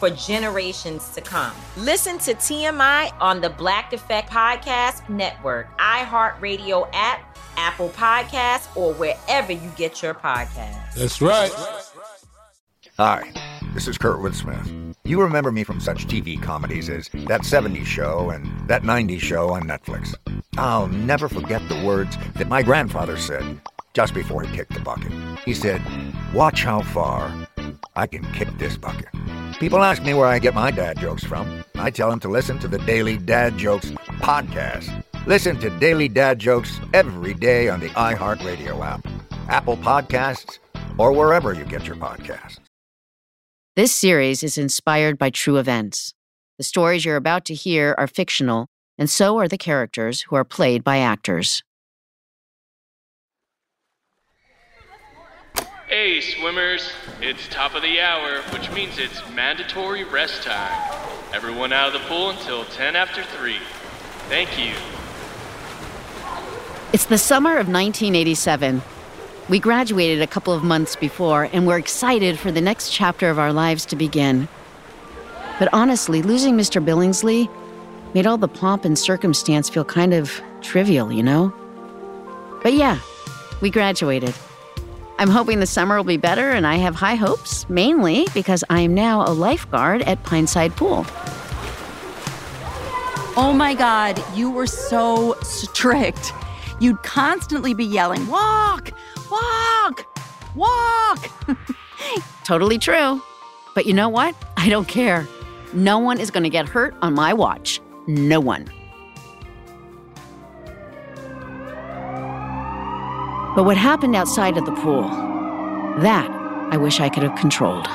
for generations to come. Listen to TMI on the Black Effect Podcast Network, iHeartRadio app, Apple Podcasts, or wherever you get your podcasts. That's right. Hi, this is Kurtwood Smith. You remember me from such TV comedies as That 70s Show and That 90s Show on Netflix. I'll never forget the words that my grandfather said just before he kicked the bucket. He said, Watch how far I can kick this bucket. People ask me where I get my dad jokes from. I tell them to listen to the Daily Dad Jokes podcast. Listen to Daily Dad Jokes every day on the iHeartRadio app, Apple Podcasts, or wherever you get your podcasts. This series is inspired by true events. The stories you're about to hear are fictional, and so are the characters who are played by actors. Hey, swimmers, it's top of the hour, which means it's mandatory rest time. Everyone out of the pool until 10 after 3. Thank you. It's the summer of 1987. We graduated a couple of months before, and we're excited for the next chapter of our lives to begin. But honestly, losing Mr. Billingsley made all the pomp and circumstance feel kind of trivial, you know? But yeah, we graduated. I'm hoping the summer will be better, and I have high hopes, mainly because I am now a lifeguard at Pineside Pool. Oh my God, you were so strict. You'd constantly be yelling, Walk, walk, walk. totally true. But you know what? I don't care. No one is going to get hurt on my watch. No one. But what happened outside of the pool, that I wish I could have controlled.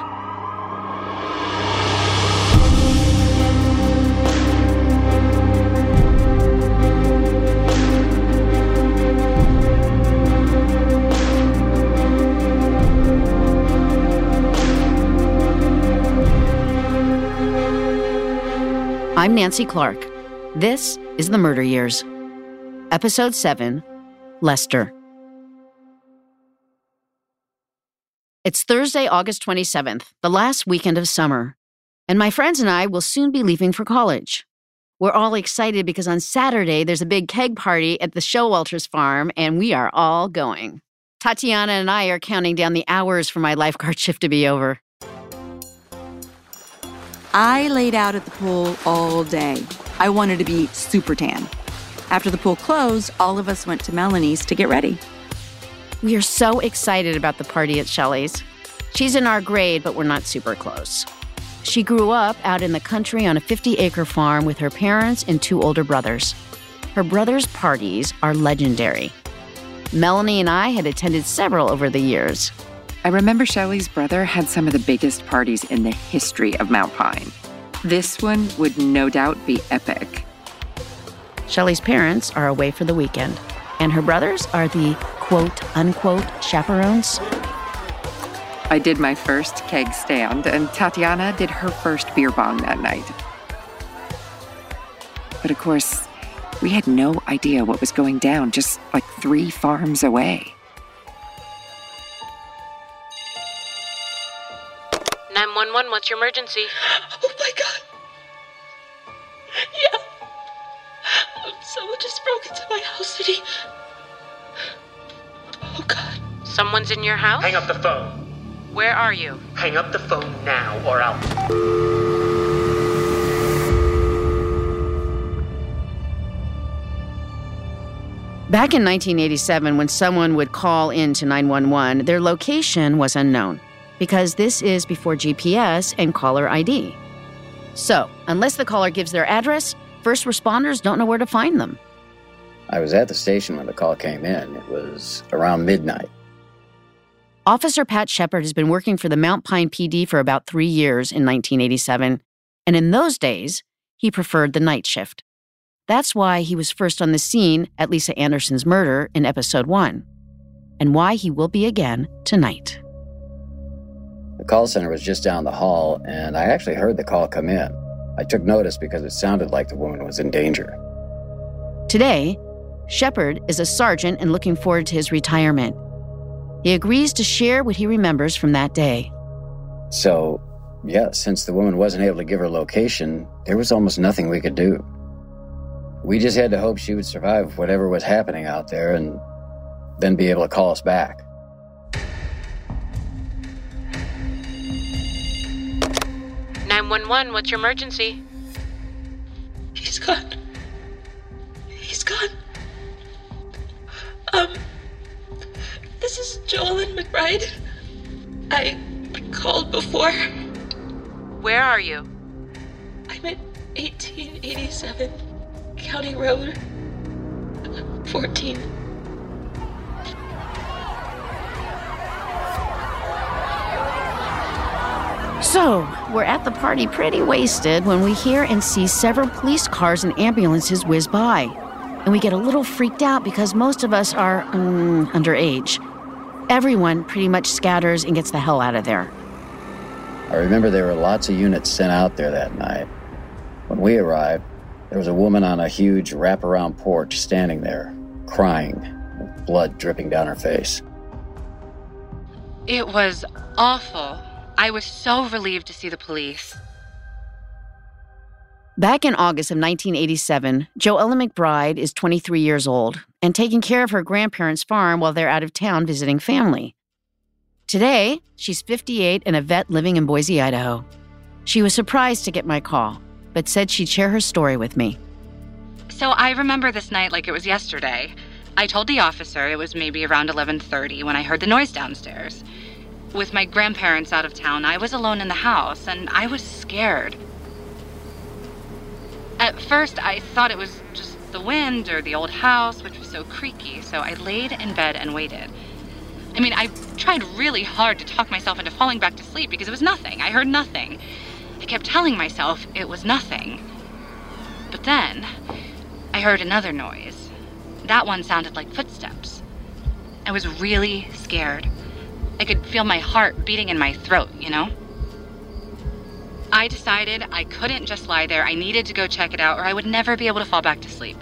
I'm Nancy Clark. This is The Murder Years. Episode 7 Lester. It's Thursday, August 27th, the last weekend of summer, and my friends and I will soon be leaving for college. We're all excited because on Saturday there's a big keg party at the Showalters farm, and we are all going. Tatiana and I are counting down the hours for my lifeguard shift to be over. I laid out at the pool all day. I wanted to be super tan. After the pool closed, all of us went to Melanie's to get ready. We are so excited about the party at Shelley's. She's in our grade, but we're not super close. She grew up out in the country on a 50 acre farm with her parents and two older brothers. Her brothers' parties are legendary. Melanie and I had attended several over the years. I remember Shelley's brother had some of the biggest parties in the history of Mount Pine. This one would no doubt be epic. Shelley's parents are away for the weekend, and her brothers are the quote unquote chaperones? I did my first keg stand, and Tatiana did her first beer bong that night. But of course, we had no idea what was going down just like three farms away. 911, what's your emergency? Oh my god. Yeah. Someone just broke into my house and he. Oh god. Someone's in your house? Hang up the phone. Where are you? Hang up the phone now or I'll. Back in 1987, when someone would call in to 911, their location was unknown because this is before GPS and caller ID. So, unless the caller gives their address, first responders don't know where to find them. I was at the station when the call came in. It was around midnight. Officer Pat Shepard has been working for the Mount Pine PD for about three years in 1987, and in those days, he preferred the night shift. That's why he was first on the scene at Lisa Anderson's murder in episode one, and why he will be again tonight. The call center was just down the hall, and I actually heard the call come in. I took notice because it sounded like the woman was in danger. Today, Shepard is a sergeant and looking forward to his retirement. He agrees to share what he remembers from that day. So, yeah, since the woman wasn't able to give her location, there was almost nothing we could do. We just had to hope she would survive whatever was happening out there and then be able to call us back. Nine one one. What's your emergency? He's gone. He's gone. Um, this is Joellen McBride. I called before. Where are you? I'm at 1887 County Road 14. So, we're at the party pretty wasted when we hear and see several police cars and ambulances whiz by. And we get a little freaked out because most of us are um, underage. Everyone pretty much scatters and gets the hell out of there. I remember there were lots of units sent out there that night. When we arrived, there was a woman on a huge wraparound porch standing there, crying, with blood dripping down her face. It was awful. I was so relieved to see the police. Back in August of 1987, Joellen McBride is 23 years old and taking care of her grandparents' farm while they're out of town visiting family. Today, she's 58 and a vet living in Boise, Idaho. She was surprised to get my call, but said she'd share her story with me. So I remember this night like it was yesterday. I told the officer it was maybe around 11:30 when I heard the noise downstairs. With my grandparents out of town, I was alone in the house and I was scared. At first, I thought it was just the wind or the old house, which was so creaky, so I laid in bed and waited. I mean, I tried really hard to talk myself into falling back to sleep because it was nothing. I heard nothing. I kept telling myself it was nothing. But then, I heard another noise. That one sounded like footsteps. I was really scared. I could feel my heart beating in my throat, you know? I decided I couldn't just lie there. I needed to go check it out, or I would never be able to fall back to sleep.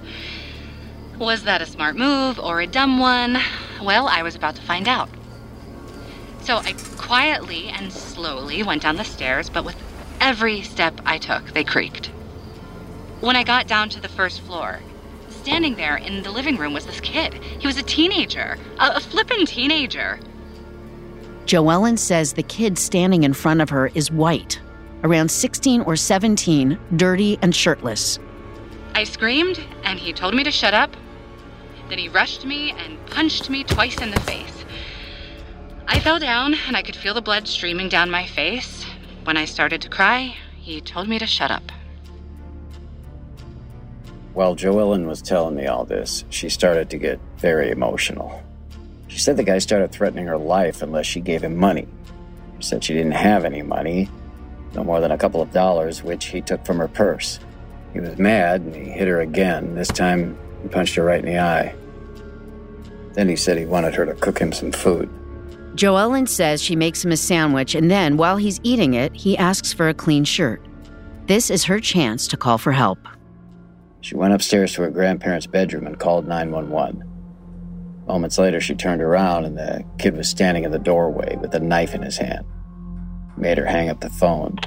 Was that a smart move or a dumb one? Well, I was about to find out. So I quietly and slowly went down the stairs, but with every step I took, they creaked. When I got down to the first floor, standing there in the living room was this kid. He was a teenager, a, a flippin' teenager. Joellen says the kid standing in front of her is white, around 16 or 17, dirty and shirtless. I screamed, and he told me to shut up. Then he rushed me and punched me twice in the face. I fell down, and I could feel the blood streaming down my face. When I started to cry, he told me to shut up. While Joellen was telling me all this, she started to get very emotional. She said the guy started threatening her life unless she gave him money. She said she didn't have any money, no more than a couple of dollars, which he took from her purse. He was mad and he hit her again. This time, he punched her right in the eye. Then he said he wanted her to cook him some food. Joellen says she makes him a sandwich, and then, while he's eating it, he asks for a clean shirt. This is her chance to call for help. She went upstairs to her grandparents' bedroom and called 911. Moments later, she turned around and the kid was standing in the doorway with a knife in his hand. Made her hang up the phone,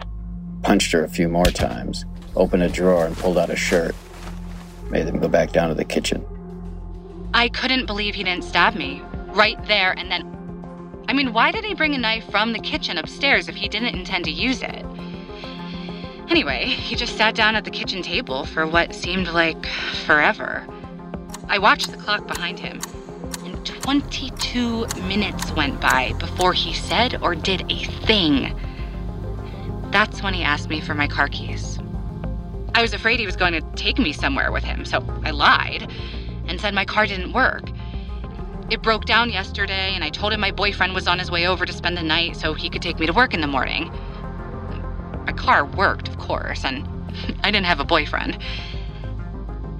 punched her a few more times, opened a drawer and pulled out a shirt. Made them go back down to the kitchen. I couldn't believe he didn't stab me. Right there and then. I mean, why did he bring a knife from the kitchen upstairs if he didn't intend to use it? Anyway, he just sat down at the kitchen table for what seemed like forever. I watched the clock behind him, 22 minutes went by before he said or did a thing. That's when he asked me for my car keys. I was afraid he was going to take me somewhere with him, so I lied and said my car didn't work. It broke down yesterday, and I told him my boyfriend was on his way over to spend the night so he could take me to work in the morning. My car worked, of course, and I didn't have a boyfriend.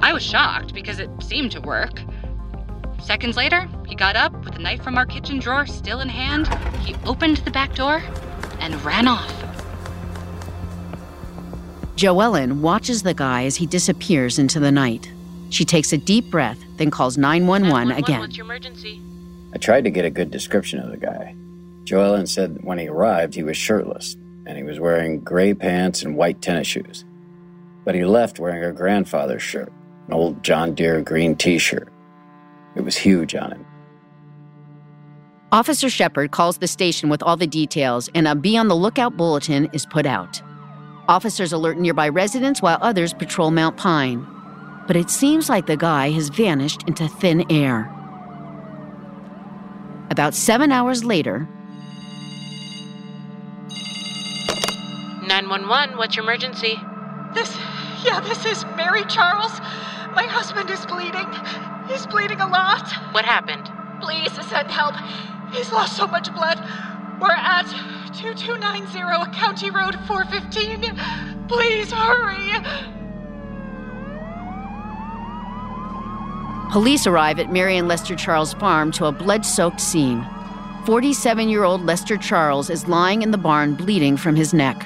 I was shocked because it seemed to work. Seconds later, he got up with a knife from our kitchen drawer still in hand. He opened the back door and ran off. Joellen watches the guy as he disappears into the night. She takes a deep breath, then calls 911 again. What's your emergency? I tried to get a good description of the guy. Joellen said when he arrived, he was shirtless, and he was wearing gray pants and white tennis shoes. But he left wearing her grandfather's shirt, an old John Deere green t shirt. It was huge on him. Officer Shepard calls the station with all the details, and a be on the lookout bulletin is put out. Officers alert nearby residents while others patrol Mount Pine. But it seems like the guy has vanished into thin air. About seven hours later, 911, what's your emergency? This, yeah, this is Mary Charles. My husband is bleeding. He's bleeding a lot. What happened? Please send help. He's lost so much blood. We're at 2290 County Road 415. Please hurry. police arrive at Mary and Lester Charles' farm to a blood soaked scene. 47 year old Lester Charles is lying in the barn bleeding from his neck.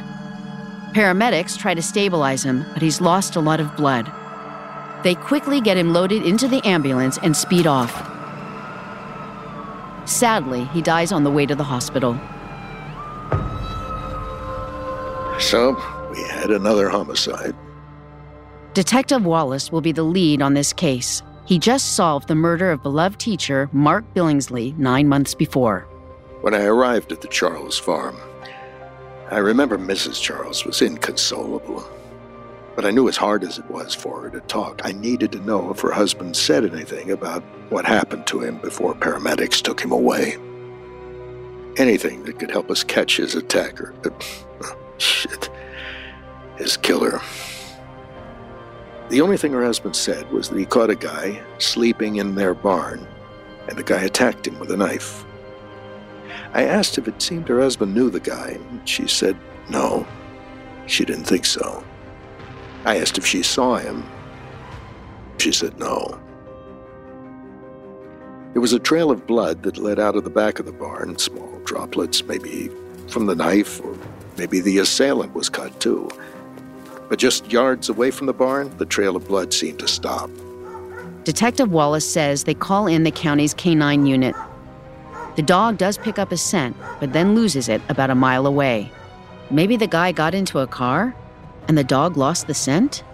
Paramedics try to stabilize him, but he's lost a lot of blood. They quickly get him loaded into the ambulance and speed off. Sadly, he dies on the way to the hospital. So, we had another homicide. Detective Wallace will be the lead on this case. He just solved the murder of beloved teacher Mark Billingsley nine months before. When I arrived at the Charles farm, I remember Mrs. Charles was inconsolable. But I knew as hard as it was for her to talk, I needed to know if her husband said anything about what happened to him before paramedics took him away. Anything that could help us catch his attacker. Uh, shit. His killer. The only thing her husband said was that he caught a guy sleeping in their barn, and the guy attacked him with a knife. I asked if it seemed her husband knew the guy, and she said no. She didn't think so. I asked if she saw him. She said no. There was a trail of blood that led out of the back of the barn, small droplets, maybe from the knife, or maybe the assailant was cut too. But just yards away from the barn, the trail of blood seemed to stop. Detective Wallace says they call in the county's canine unit. The dog does pick up a scent, but then loses it about a mile away. Maybe the guy got into a car and the dog lost the scent?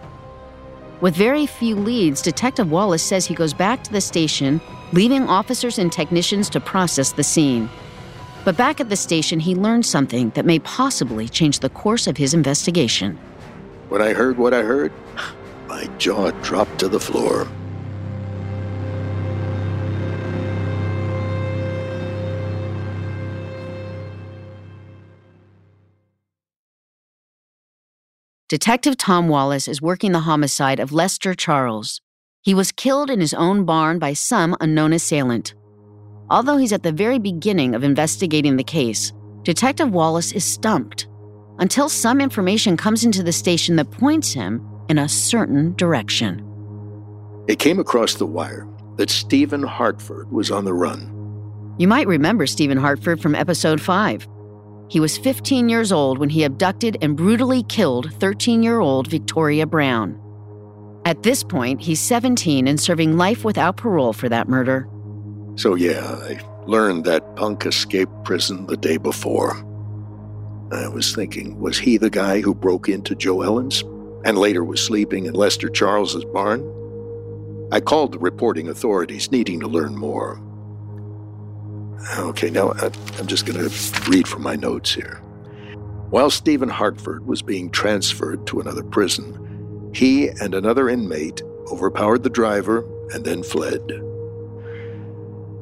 With very few leads, Detective Wallace says he goes back to the station, leaving officers and technicians to process the scene. But back at the station, he learned something that may possibly change the course of his investigation. When I heard what I heard, my jaw dropped to the floor. Detective Tom Wallace is working the homicide of Lester Charles. He was killed in his own barn by some unknown assailant. Although he's at the very beginning of investigating the case, Detective Wallace is stumped until some information comes into the station that points him in a certain direction. It came across the wire that Stephen Hartford was on the run. You might remember Stephen Hartford from episode 5. He was 15 years old when he abducted and brutally killed 13 year old Victoria Brown. At this point, he's 17 and serving life without parole for that murder. So, yeah, I learned that punk escaped prison the day before. I was thinking, was he the guy who broke into Joellen's and later was sleeping in Lester Charles's barn? I called the reporting authorities, needing to learn more. Okay, now uh, I'm just going to read from my notes here. While Stephen Hartford was being transferred to another prison, he and another inmate overpowered the driver and then fled.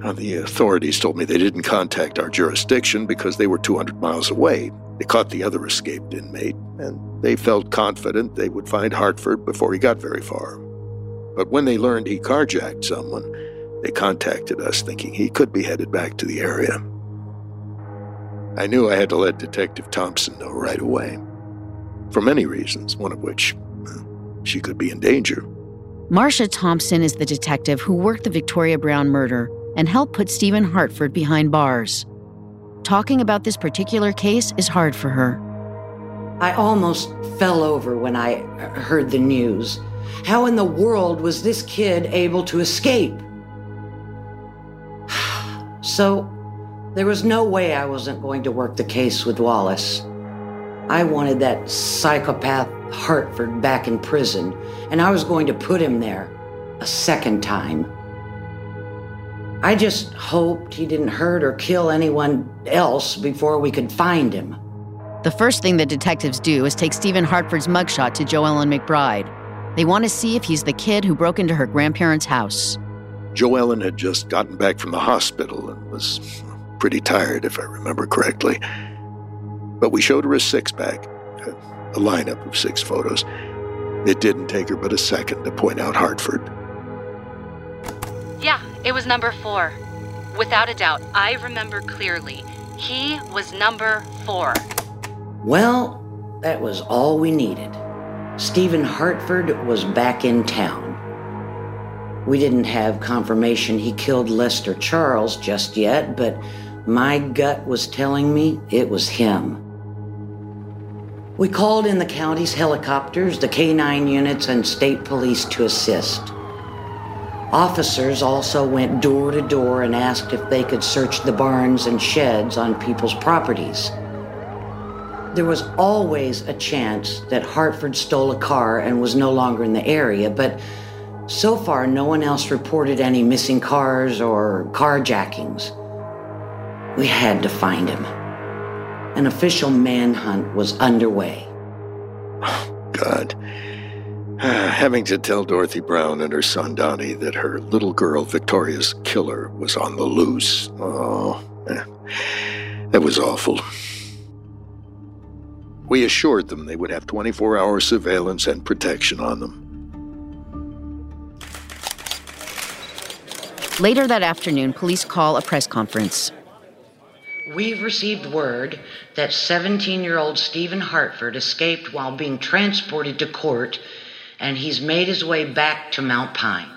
Now, the authorities told me they didn't contact our jurisdiction because they were 200 miles away. They caught the other escaped inmate, and they felt confident they would find Hartford before he got very far. But when they learned he carjacked someone, they contacted us thinking he could be headed back to the area. I knew I had to let Detective Thompson know right away. For many reasons, one of which, hmm, she could be in danger. Marcia Thompson is the detective who worked the Victoria Brown murder and helped put Stephen Hartford behind bars. Talking about this particular case is hard for her. I almost fell over when I heard the news. How in the world was this kid able to escape? So, there was no way I wasn't going to work the case with Wallace. I wanted that psychopath Hartford back in prison, and I was going to put him there a second time. I just hoped he didn't hurt or kill anyone else before we could find him. The first thing the detectives do is take Stephen Hartford's mugshot to Joellen McBride. They want to see if he's the kid who broke into her grandparents' house. Joellen had just gotten back from the hospital and was pretty tired, if I remember correctly. But we showed her a six pack, a lineup of six photos. It didn't take her but a second to point out Hartford. Yeah, it was number four. Without a doubt, I remember clearly. He was number four. Well, that was all we needed. Stephen Hartford was back in town. We didn't have confirmation he killed Lester Charles just yet, but my gut was telling me it was him. We called in the county's helicopters, the K9 units, and state police to assist. Officers also went door to door and asked if they could search the barns and sheds on people's properties. There was always a chance that Hartford stole a car and was no longer in the area, but so far no one else reported any missing cars or carjackings. We had to find him. An official manhunt was underway. God. Having to tell Dorothy Brown and her son Donnie that her little girl Victoria's killer was on the loose. Oh, eh. that was awful. We assured them they would have 24 hour surveillance and protection on them. Later that afternoon, police call a press conference. We've received word that 17 year old Stephen Hartford escaped while being transported to court, and he's made his way back to Mount Pine.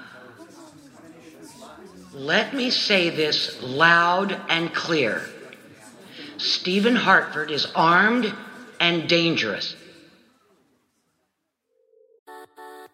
Let me say this loud and clear Stephen Hartford is armed and dangerous.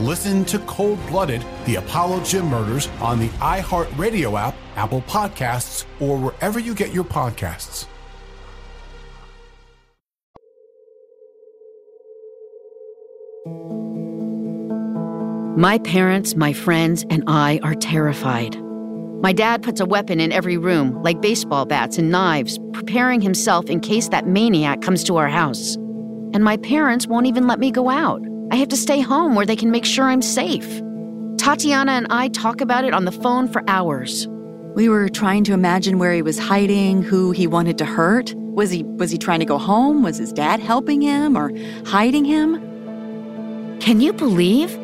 Listen to Cold Blooded, the Apollo Gym Murders on the iHeartRadio app, Apple Podcasts, or wherever you get your podcasts. My parents, my friends, and I are terrified. My dad puts a weapon in every room, like baseball bats and knives, preparing himself in case that maniac comes to our house. And my parents won't even let me go out. I have to stay home where they can make sure I'm safe. Tatiana and I talk about it on the phone for hours. We were trying to imagine where he was hiding, who he wanted to hurt. Was he was he trying to go home? Was his dad helping him or hiding him? Can you believe?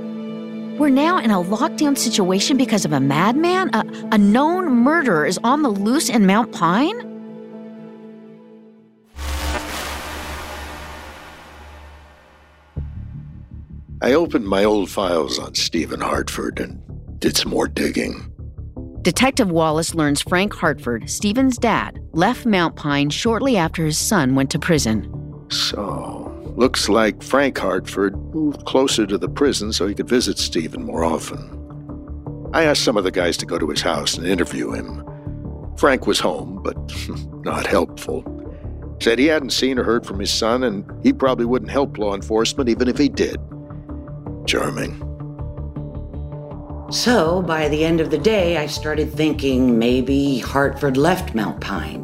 We're now in a lockdown situation because of a madman? A, a known murderer is on the loose in Mount Pine? I opened my old files on Stephen Hartford and did some more digging. Detective Wallace learns Frank Hartford, Stephen's dad, left Mount Pine shortly after his son went to prison. So, looks like Frank Hartford moved closer to the prison so he could visit Stephen more often. I asked some of the guys to go to his house and interview him. Frank was home, but not helpful. Said he hadn't seen or heard from his son, and he probably wouldn't help law enforcement even if he did. Charming. So, by the end of the day, I started thinking maybe Hartford left Mount Pine.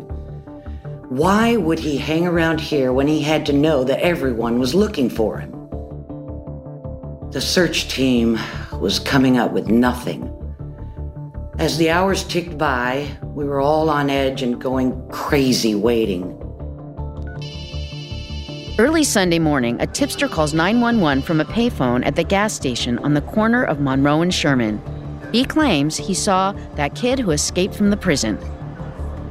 Why would he hang around here when he had to know that everyone was looking for him? The search team was coming up with nothing. As the hours ticked by, we were all on edge and going crazy waiting. Early Sunday morning, a tipster calls 911 from a payphone at the gas station on the corner of Monroe and Sherman. He claims he saw that kid who escaped from the prison.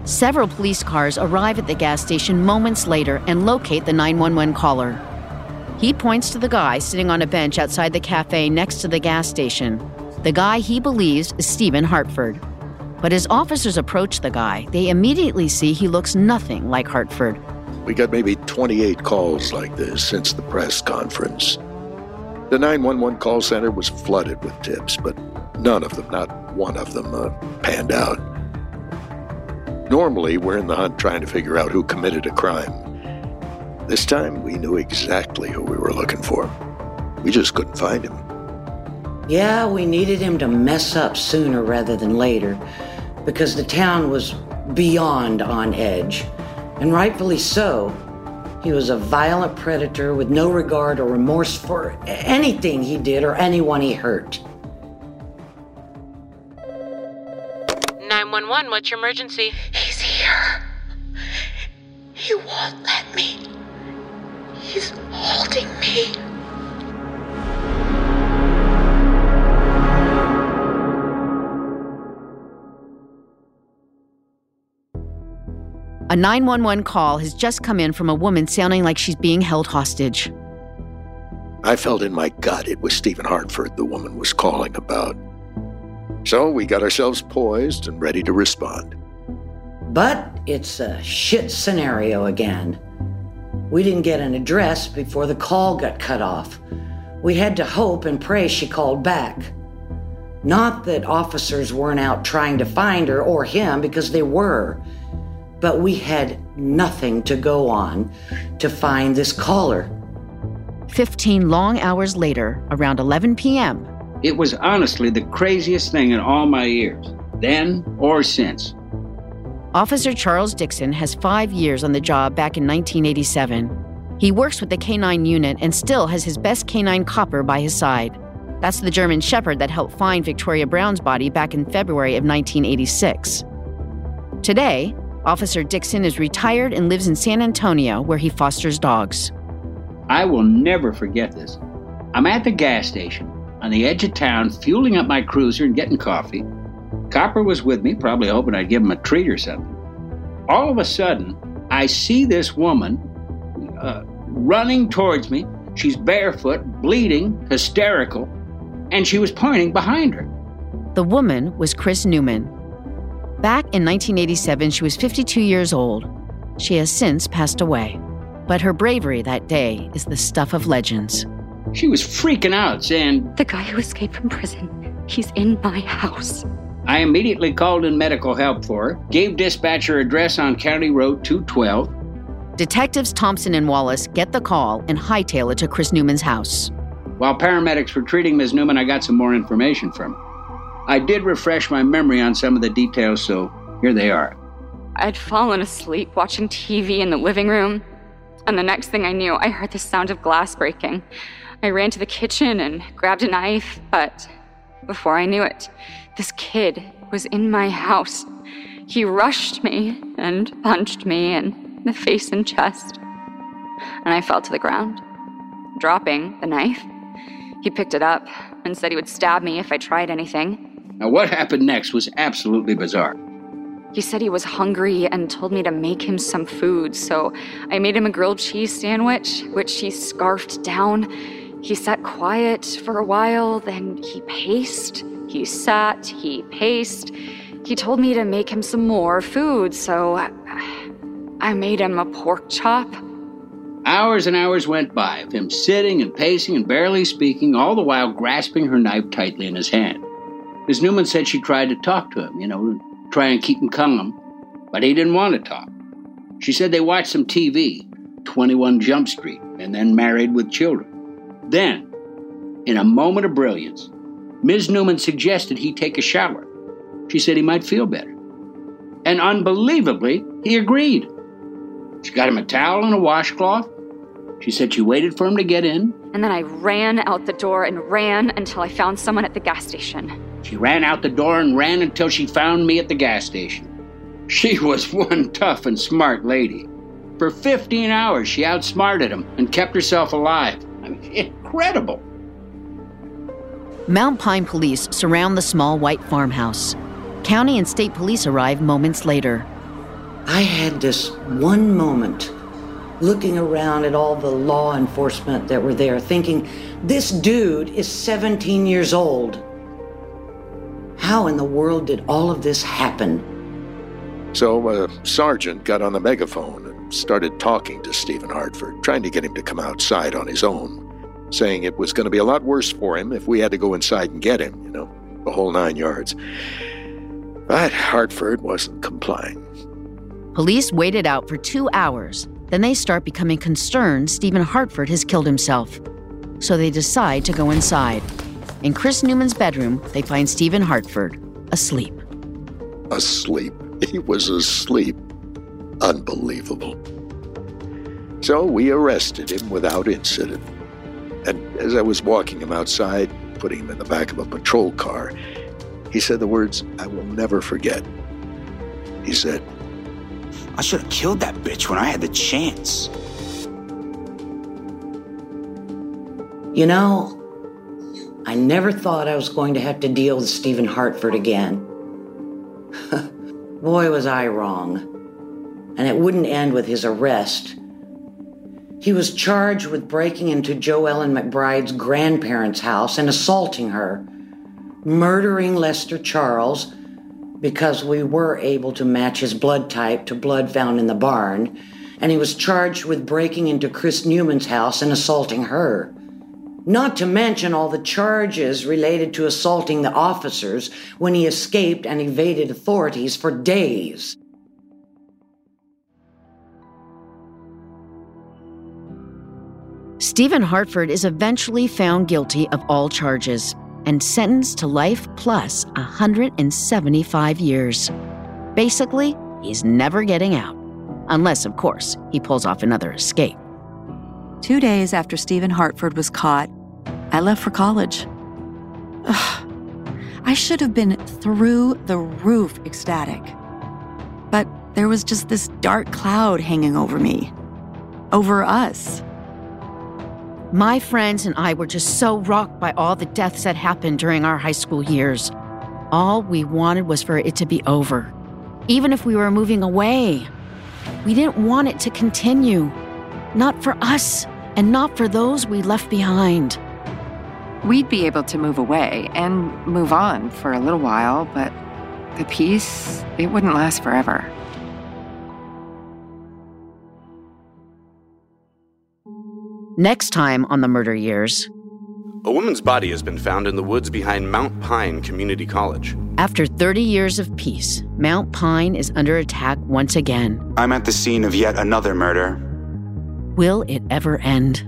Several police cars arrive at the gas station moments later and locate the 911 caller. He points to the guy sitting on a bench outside the cafe next to the gas station. The guy he believes is Stephen Hartford. But as officers approach the guy, they immediately see he looks nothing like Hartford. We got maybe 28 calls like this since the press conference. The 911 call center was flooded with tips, but none of them, not one of them, uh, panned out. Normally, we're in the hunt trying to figure out who committed a crime. This time, we knew exactly who we were looking for. We just couldn't find him. Yeah, we needed him to mess up sooner rather than later because the town was beyond on edge, and rightfully so. He was a violent predator with no regard or remorse for anything he did or anyone he hurt. 911, what's your emergency? He's here. He won't let me. He's holding me. A 911 call has just come in from a woman sounding like she's being held hostage. I felt in my gut it was Stephen Hartford the woman was calling about. So we got ourselves poised and ready to respond. But it's a shit scenario again. We didn't get an address before the call got cut off. We had to hope and pray she called back. Not that officers weren't out trying to find her or him, because they were. But we had nothing to go on to find this caller. 15 long hours later, around 11 p.m., it was honestly the craziest thing in all my years, then or since. Officer Charles Dixon has five years on the job back in 1987. He works with the K9 unit and still has his best K9 copper by his side. That's the German Shepherd that helped find Victoria Brown's body back in February of 1986. Today, Officer Dixon is retired and lives in San Antonio where he fosters dogs. I will never forget this. I'm at the gas station on the edge of town, fueling up my cruiser and getting coffee. Copper was with me, probably hoping I'd give him a treat or something. All of a sudden, I see this woman uh, running towards me. She's barefoot, bleeding, hysterical, and she was pointing behind her. The woman was Chris Newman. Back in 1987, she was 52 years old. She has since passed away. But her bravery that day is the stuff of legends. She was freaking out, saying, The guy who escaped from prison, he's in my house. I immediately called in medical help for her, gave dispatcher address on County Road 212. Detectives Thompson and Wallace get the call and hightail it to Chris Newman's house. While paramedics were treating Ms. Newman, I got some more information from her. I did refresh my memory on some of the details, so here they are. I'd fallen asleep watching TV in the living room, and the next thing I knew, I heard the sound of glass breaking. I ran to the kitchen and grabbed a knife, but before I knew it, this kid was in my house. He rushed me and punched me in the face and chest, and I fell to the ground, dropping the knife. He picked it up and said he would stab me if I tried anything. Now, what happened next was absolutely bizarre. He said he was hungry and told me to make him some food, so I made him a grilled cheese sandwich, which he scarfed down. He sat quiet for a while, then he paced. He sat, he paced. He told me to make him some more food, so I made him a pork chop. Hours and hours went by of him sitting and pacing and barely speaking, all the while grasping her knife tightly in his hand. Ms. Newman said she tried to talk to him, you know, try and keep him calm, but he didn't want to talk. She said they watched some TV, 21 Jump Street, and then Married with Children. Then, in a moment of brilliance, Ms. Newman suggested he take a shower. She said he might feel better. And unbelievably, he agreed. She got him a towel and a washcloth. She said she waited for him to get in. And then I ran out the door and ran until I found someone at the gas station. She ran out the door and ran until she found me at the gas station. She was one tough and smart lady. For 15 hours, she outsmarted him and kept herself alive. I mean, incredible. Mount Pine police surround the small white farmhouse. County and state police arrive moments later. I had this one moment looking around at all the law enforcement that were there, thinking, this dude is 17 years old. How in the world did all of this happen? So uh, a sergeant got on the megaphone and started talking to Stephen Hartford, trying to get him to come outside on his own, saying it was going to be a lot worse for him if we had to go inside and get him, you know, the whole nine yards. But Hartford wasn't complying. Police waited out for two hours. Then they start becoming concerned Stephen Hartford has killed himself. So they decide to go inside. In Chris Newman's bedroom, they find Stephen Hartford asleep. Asleep. He was asleep. Unbelievable. So we arrested him without incident. And as I was walking him outside, putting him in the back of a patrol car, he said the words I will never forget. He said, I should have killed that bitch when I had the chance. You know, I never thought I was going to have to deal with Stephen Hartford again. Boy, was I wrong. And it wouldn't end with his arrest. He was charged with breaking into Joellen McBride's grandparents' house and assaulting her, murdering Lester Charles because we were able to match his blood type to blood found in the barn, and he was charged with breaking into Chris Newman's house and assaulting her. Not to mention all the charges related to assaulting the officers when he escaped and evaded authorities for days. Stephen Hartford is eventually found guilty of all charges and sentenced to life plus 175 years. Basically, he's never getting out. Unless, of course, he pulls off another escape. Two days after Stephen Hartford was caught, I left for college. Ugh. I should have been through the roof ecstatic. But there was just this dark cloud hanging over me, over us. My friends and I were just so rocked by all the deaths that happened during our high school years. All we wanted was for it to be over, even if we were moving away. We didn't want it to continue. Not for us, and not for those we left behind. We'd be able to move away and move on for a little while, but the peace, it wouldn't last forever. Next time on the Murder Years. A woman's body has been found in the woods behind Mount Pine Community College. After 30 years of peace, Mount Pine is under attack once again. I'm at the scene of yet another murder. Will it ever end?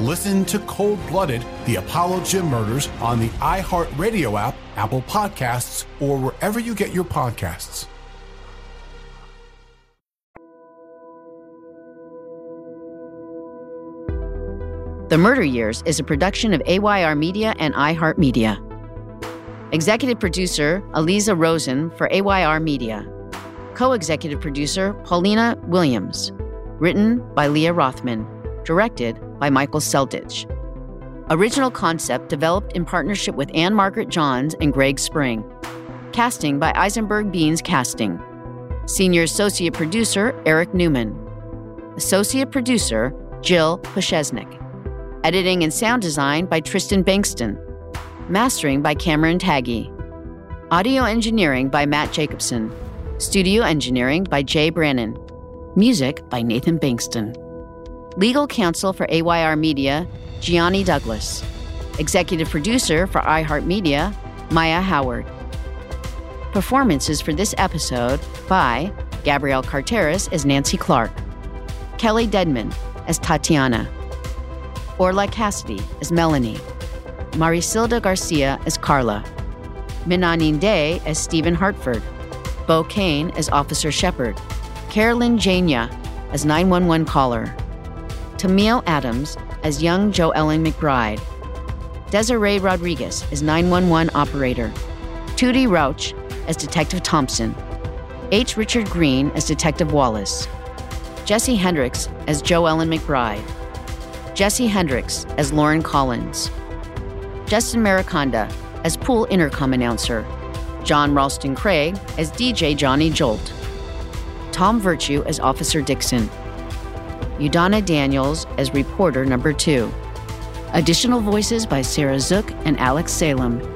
Listen to Cold Blooded, the Apollo Gym Murders on the iHeartRadio app, Apple Podcasts, or wherever you get your podcasts. The Murder Years is a production of AYR Media and iHeartMedia. Executive producer Aliza Rosen for AYR Media. Co executive producer Paulina Williams. Written by Leah Rothman. Directed by Michael Selditch. Original concept developed in partnership with Anne Margaret Johns and Greg Spring. Casting by Eisenberg Beans Casting. Senior Associate Producer Eric Newman. Associate Producer Jill Poshesnik. Editing and sound design by Tristan Bankston. Mastering by Cameron Taggy. Audio engineering by Matt Jacobson. Studio engineering by Jay Brannon. Music by Nathan Bankston. Legal counsel for AYR Media, Gianni Douglas. Executive producer for iHeartMedia, Maya Howard. Performances for this episode by Gabrielle Carteris as Nancy Clark, Kelly Deadman as Tatiana, Orla Cassidy as Melanie, Marisilda Garcia as Carla, Minanin Day as Stephen Hartford, Bo Kane as Officer Shepard, Carolyn Jania as 911 caller, Tamil Adams as young Joellen McBride, Desiree Rodriguez as 911 operator, Tootie Rauch as Detective Thompson, H. Richard Green as Detective Wallace, Jesse Hendricks as Joellen McBride, Jesse Hendricks as Lauren Collins, Justin Mariconda as pool intercom announcer, John Ralston Craig as DJ Johnny Jolt, Tom Virtue as Officer Dixon, Udana Daniels as reporter number two. Additional voices by Sarah Zook and Alex Salem.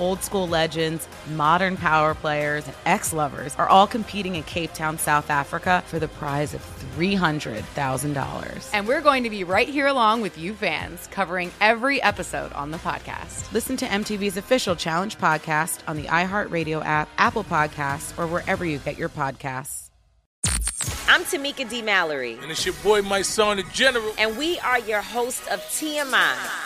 Old school legends, modern power players, and ex lovers are all competing in Cape Town, South Africa for the prize of $300,000. And we're going to be right here along with you fans, covering every episode on the podcast. Listen to MTV's official Challenge podcast on the iHeartRadio app, Apple Podcasts, or wherever you get your podcasts. I'm Tamika D. Mallory. And it's your boy, Mysonne, the General. And we are your hosts of TMI.